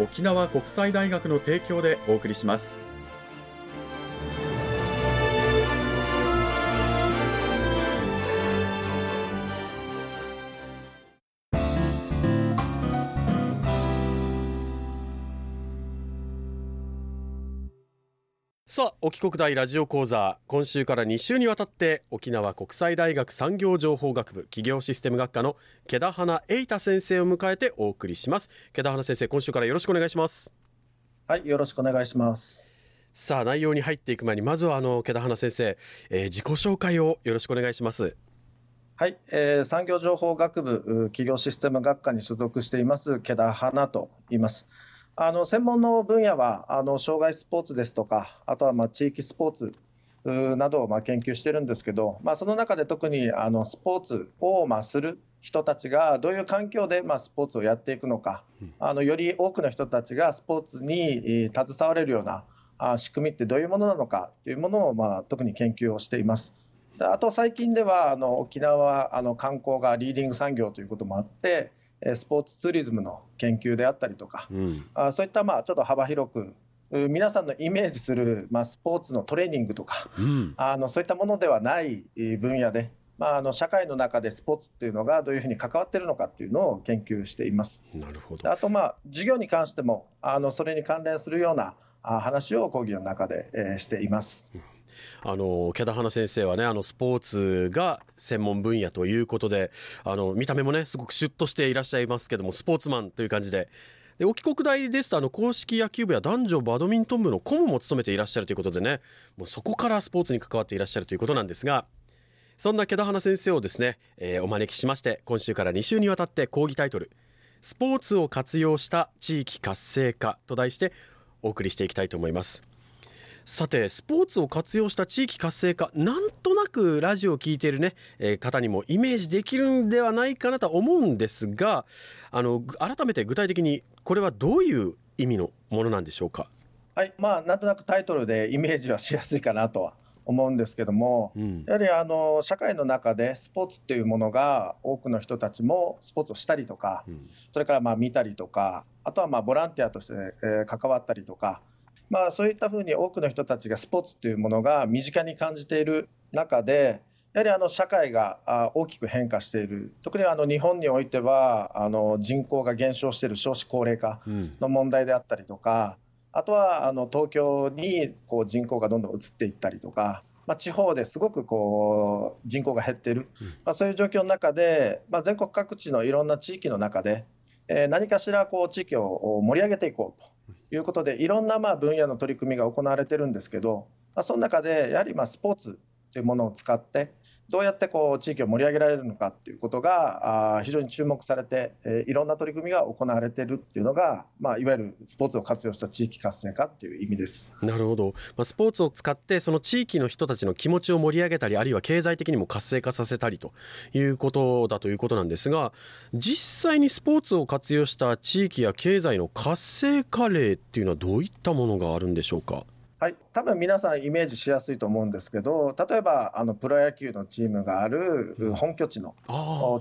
沖縄国際大学の提供でお送りします。さあ沖国大ラジオ講座今週から2週にわたって沖縄国際大学産業情報学部企業システム学科の毛田花栄太先生を迎えてお送りします。毛田花先生今週からよろしくお願いします。はいよろしくお願いします。さあ内容に入っていく前にまずはあの毛田花先生、えー、自己紹介をよろしくお願いします。はい、えー、産業情報学部企業システム学科に所属しています毛田花と言いますあの専門の分野はあの障害スポーツですとか、あとはまあ地域スポーツなどをまあ研究してるんですけど、まあ、その中で特にあのスポーツをまあする人たちがどういう環境でまあスポーツをやっていくのか、あのより多くの人たちがスポーツに携われるようなあ仕組みってどういうものなのかというものをまあ特に研究をしています。あと最近ではあの沖縄はあの観光がリーディング産業ということもあって、スポーツツーリズムの研究であったりとか、うん、あそういったまあちょっと幅広く皆さんのイメージする、まあ、スポーツのトレーニングとか、うん、あのそういったものではない分野で、まあ、あの社会の中でスポーツっていうのがどういうふうに関わっているのかっていうのを研究しています。なるほどあと、まあ、授業に関してもあのそれに関連するような話を講義の中で、えー、しています。うんあの毛田花先生はねあのスポーツが専門分野ということであの見た目もねすごくシュッとしていらっしゃいますけどもスポーツマンという感じで。で沖国大ですとあの公式野球部や男女バドミントン部の顧問も務めていらっしゃるということでねもうそこからスポーツに関わっていらっしゃるということなんですがそんな毛田花先生をですね、えー、お招きしまして今週から2週にわたって講義タイトル「スポーツを活用した地域活性化」と題してお送りしていきたいと思います。さてスポーツを活用した地域活性化なんとなくラジオを聴いているね、えー、方にもイメージできるんではないかなと思うんですがあの改めて具体的にこれはどういう意味のものなんでしょうか？はいまあ、なんとなくタイトルでイメージはしやすいかなとは思うんですけども、うん、やはりあの社会の中でスポーツっていうものが多くの人たちもスポーツをしたりとか、うん、それからまあ見たりとかあとはまあボランティアとして、えー、関わったりとかまあ、そういったふうに多くの人たちがスポーツというものが身近に感じている中で、やはりあの社会が大きく変化している、特にあの日本においてはあの人口が減少している少子高齢化の問題であったりとか、うん、あとはあの東京にこう人口がどんどん移っていったりとか、まあ、地方ですごくこう人口が減っている、うん、まあ、そういう状況の中で、まあ、全国各地のいろんな地域の中で、えー、何かしらこう地域を盛り上げていこうと。いうことでいろんなまあ分野の取り組みが行われてるんですけど、まあ、その中でやはりまあスポーツというものを使ってどうやってこう地域を盛り上げられるのかということが非常に注目されて、いろんな取り組みが行われているっていうのが、まあ、いわゆるスポーツを活用した地域活性化っていう意味ですなるほど、まあ、スポーツを使ってその地域の人たちの気持ちを盛り上げたりあるいは経済的にも活性化させたりということだということなんですが実際にスポーツを活用した地域や経済の活性化例っていうのはどういったものがあるんでしょうか？はい、多分皆さんイメージしやすいと思うんですけど例えばあのプロ野球のチームがある本拠地の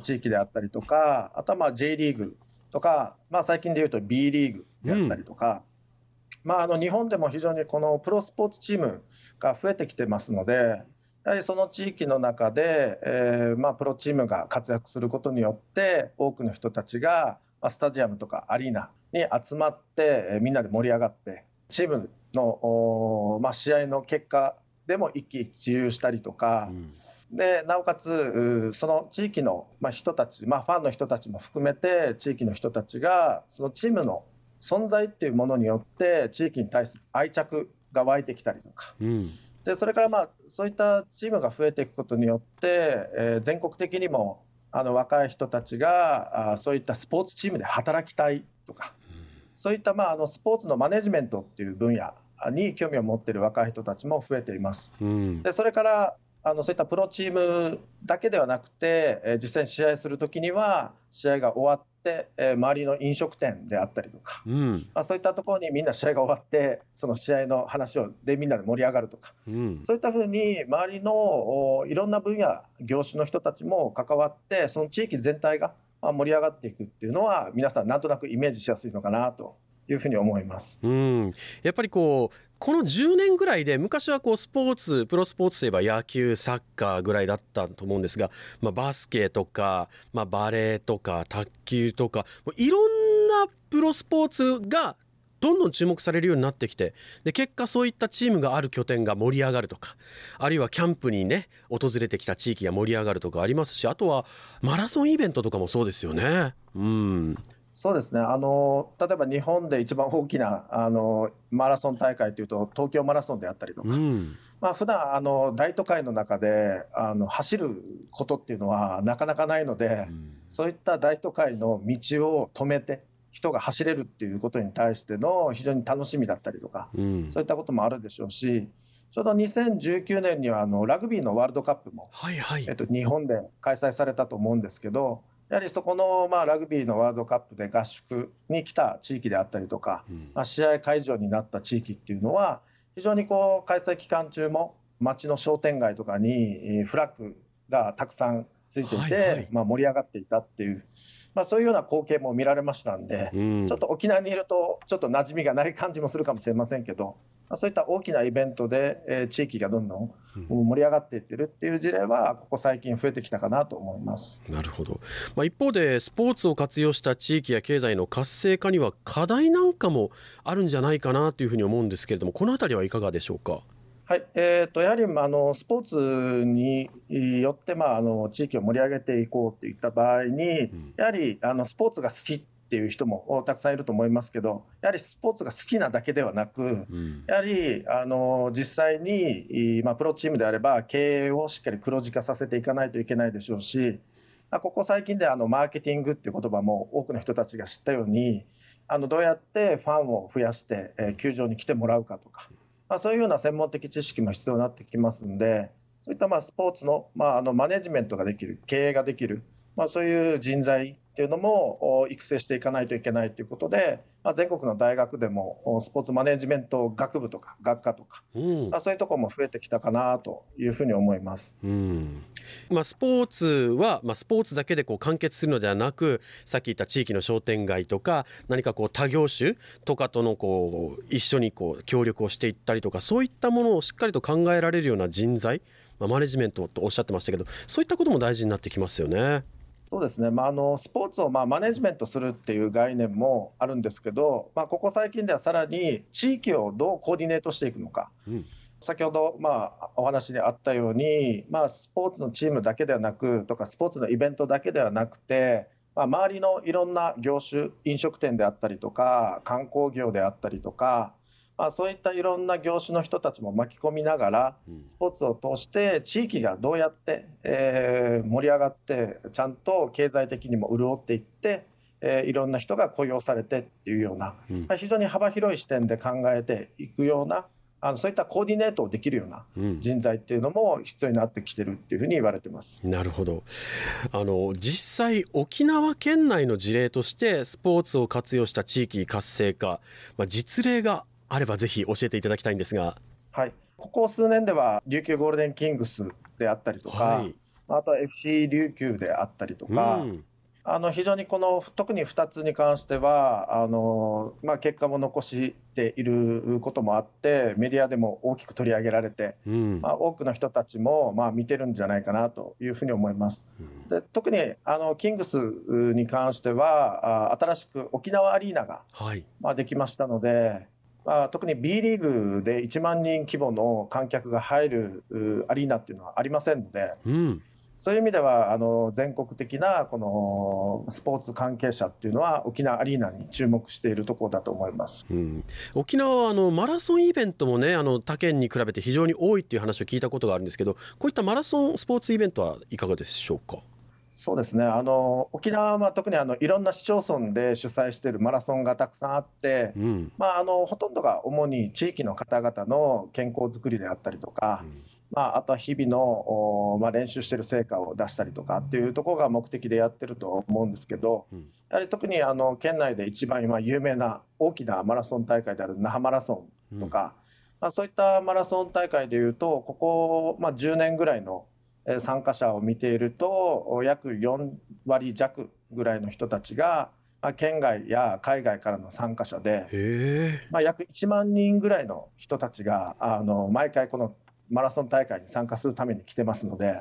地域であったりとかあとはまあ J リーグとか、まあ、最近でいうと B リーグであったりとか、うん、まあ、あの日本でも非常にこのプロスポーツチームが増えてきてますのでやはりその地域の中で、えーまあ、プロチームが活躍することによって多くの人たちがスタジアムとかアリーナに集まってみんなで盛り上がってチームの、まあ、試合の結果でも一喜一憂したりとか、うん、でなおかつその地域の人たち、まあ、ファンの人たちも含めて地域の人たちがそのチームの存在っていうものによって地域に対する愛着が湧いてきたりとか、うん、でそれからまあそういったチームが増えていくことによって、えー、全国的にもあの若い人たちがあそういったスポーツチームで働きたいとか、うん、そういったまああのスポーツのマネジメントっていう分野に興味を持っている若い人たちも増えています。うん、でそれからあのそういったプロチームだけではなくて、えー、実際に試合するときには試合が終わっ、えー、周りの飲食店であったりとか、うん、まあ、そういったところにみんな試合が終わってその試合の話をでみんなで盛り上がるとか、うん、そういったふうに周りのいろんな分野業種の人たちも関わってその地域全体が盛り上がっていくっていうのは皆さんなんとなくイメージしやすいのかなというふうに思います。うん、やっぱりこうこの10年ぐらいで昔はこうスポーツプロスポーツといえば野球サッカーぐらいだったと思うんですが、まあ、バスケとか、まあ、バレーとか卓球とかいろんなプロスポーツがどんどん注目されるようになってきてで結果そういったチームがある拠点が盛り上がるとかあるいはキャンプにね訪れてきた地域が盛り上がるとかありますしあとはマラソンイベントとかもそうですよね。うん。そうですね。あの例えば日本で一番大きなあのマラソン大会というと東京マラソンであったりとか、うん、まあ普段あの大都会の中であの走ることっていうのはなかなかないので、うん、そういった大都会の道を止めて人が走れるっていうことに対しての非常に楽しみだったりとか、うん、そういったこともあるでしょうしちょうど2019年にはあのラグビーのワールドカップも、はいはい、えっと、日本で開催されたと思うんですけどやはりそこの、まあ、ラグビーのワールドカップで合宿に来た地域であったりとか、うん、まあ、試合会場になった地域っていうのは、非常にこう開催期間中も街の商店街とかにフラッグがたくさんついていて、はいはい、まあ、盛り上がっていたっていう、まあ、そういうような光景も見られましたんで、うん、ちょっと沖縄にいると、ちょっと馴染みがない感じもするかもしれませんけど、そういった大きなイベントで、えー、地域がどんどん。盛り上がっていってるっていう事例は、ここ最近増えてきたかなと思います。なるほど、まあ、一方で、スポーツを活用した地域や経済の活性化には、課題なんかもあるんじゃないかなというふうに思うんですけれども、このあたりはいかがでしょうか？はいえーと、やはり、まあ、のスポーツによって、まあ、あの地域を盛り上げていこうといった場合に、うん、やはりあのスポーツが好きっていう人もたくさんいると思いますけど、やはりスポーツが好きなだけではなく、うん、やはりあの実際に、まあ、プロチームであれば、経営をしっかり黒字化させていかないといけないでしょうし、ここ最近であのマーケティングっていう言葉も多くの人たちが知ったように、あのどうやってファンを増やして、えー、球場に来てもらうかとか、まあ、そういうような専門的知識も必要になってきますので、そういったまあスポーツの,、まあ、あのマネジメントができる、経営ができる、まあ、そういう人材っていうのも育成していかないといけないということで、まあ、全国の大学でもスポーツマネジメント学部とか学科とか、うん、まあ、そういうところも増えてきたかなというふうに思います、うん。まあ、スポーツは、まあ、スポーツだけでこう完結するのではなくさっき言った地域の商店街とか何かこう他業種とかとのこう一緒にこう協力をしていったりとかそういったものをしっかりと考えられるような人材、まあ、マネジメントとおっしゃってましたけどそういったことも大事になってきますよね。そうですね、まあ、あのスポーツをまあマネジメントするっていう概念もあるんですけど、まあ、ここ最近ではさらに地域をどうコーディネートしていくのか、うん、先ほどまあお話にあったように、まあ、スポーツのチームだけではなくとか、スポーツのイベントだけではなくて、まあ、周りのいろんな業種、飲食店であったりとか、観光業であったりとか、まあ、そういったいろんな業種の人たちも巻き込みながら、スポーツを通して地域がどうやって、えー、盛り上がって、ちゃんと経済的にも潤っていって、えー、いろんな人が雇用されてっていうような、まあ、非常に幅広い視点で考えていくような、あのそういったコーディネートをできるような人材っていうのも必要になってきてるっていうふうに言われてます、うん、なるほど。あの実際沖縄県内の事例としてスポーツを活用した地域活性化、まあ、実例があればぜひ教えていただきたいんですが。はい、ここ数年では琉球ゴールデンキングスであったりとか、はい、あとは FC 琉球であったりとか、うん、あの非常にこの特に2つに関してはあの、まあ、結果も残していることもあってメディアでも大きく取り上げられて、うん、まあ、多くの人たちも、まあ、見てるんじゃないかなというふうに思います。うん、で特にあのキングスに関してはあ新しく沖縄アリーナが、はい、まあ、できましたので。まあ、特に B リーグで1万人規模の観客が入るアリーナっていうのはありませんので、うん、そういう意味ではあの全国的なこのスポーツ関係者っていうのは沖縄アリーナに注目しているところだと思います、うん、沖縄はあのマラソンイベントもねあの他県に比べて非常に多いっていう話を聞いたことがあるんですけどこういったマラソンスポーツイベントはいかがでしょうか？そうですね。あの沖縄は特にあのいろんな市町村で主催しているマラソンがたくさんあって、うん、まあ、あのほとんどが主に地域の方々の健康づくりであったりとか、あ、あとは日々の、まあ、練習している成果を出したりとかっていうところが目的でやってると思うんですけど、うん、やはり特にあの県内で一番今有名な大きなマラソン大会である那覇マラソンとか、そういったマラソン大会でいうとここ、まあ、10年ぐらいの参加者を見ていると約4割弱ぐらいの人たちが、まあ、県外や海外からの参加者で、まあ、約1万人ぐらいの人たちがあの毎回このマラソン大会に参加するために来てますので、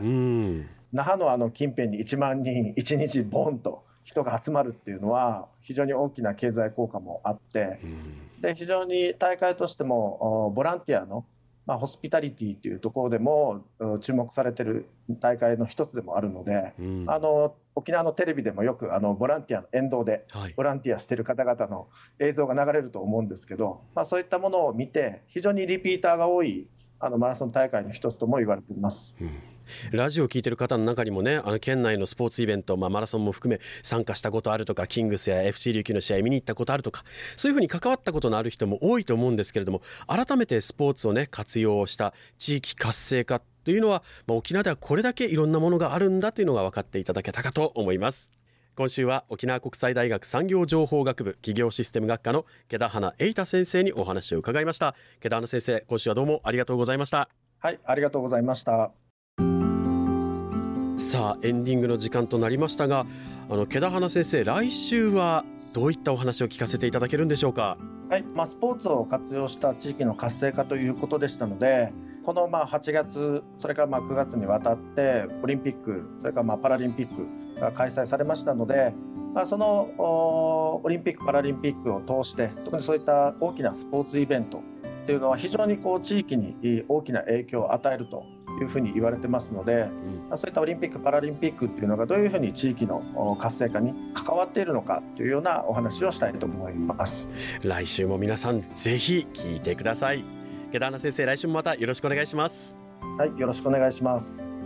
那覇のあの近辺に1万人、1日ボンと人が集まるっていうのは、非常に大きな経済効果もあって、で非常に大会としても、ボランティアの、まあ、ホスピタリティというところでも注目されてる大会の一つでもあるので、あの沖縄のテレビでもよくあのボランティアの沿道でボランティアしている方々の映像が流れると思うんですけど、まあ、そういったものを見て、非常にリピーターが多いあのマラソン大会の一つとも言われています。うんラジオを聞いてる方の中にもね、あの県内のスポーツイベント、まあ、マラソンも含め参加したことあるとか、キングスや FC 琉球の試合見に行ったことあるとか、そういうふうに関わったことのある人も多いと思うんですけれども、改めてスポーツをね、活用した地域活性化というのは、まあ、沖縄ではこれだけいろんなものがあるんだというのが分かっていただけたかと思います。今週は沖縄国際大学産業情報学部企業システム学科の毛田花栄太先生にお話を伺いました。毛田花先生今週はどうもありがとうございました。はいありがとうございました。さあエンディングの時間となりましたがあの毛田花先生来週はどういったお話を聞かせていただけるんでしょうか？はい、まあ、スポーツを活用した地域の活性化ということでしたのでこのまあ8月、それからまあ9月にわたってオリンピック、それからまあパラリンピックが開催されましたので、まあ、そのオリンピック・パラリンピックを通して、特にそういった大きなスポーツイベントっていうのは非常にこう地域に大きな影響を与えるというふうに言われてますので、うん、そういったオリンピック・パラリンピックっていうのがどういうふうに地域の活性化に関わっているのかというようなお話をしたいと思います。来週も皆さんぜひ聞いてください。毛田花先生来週もまたよろしくお願いします。はいよろしくお願いします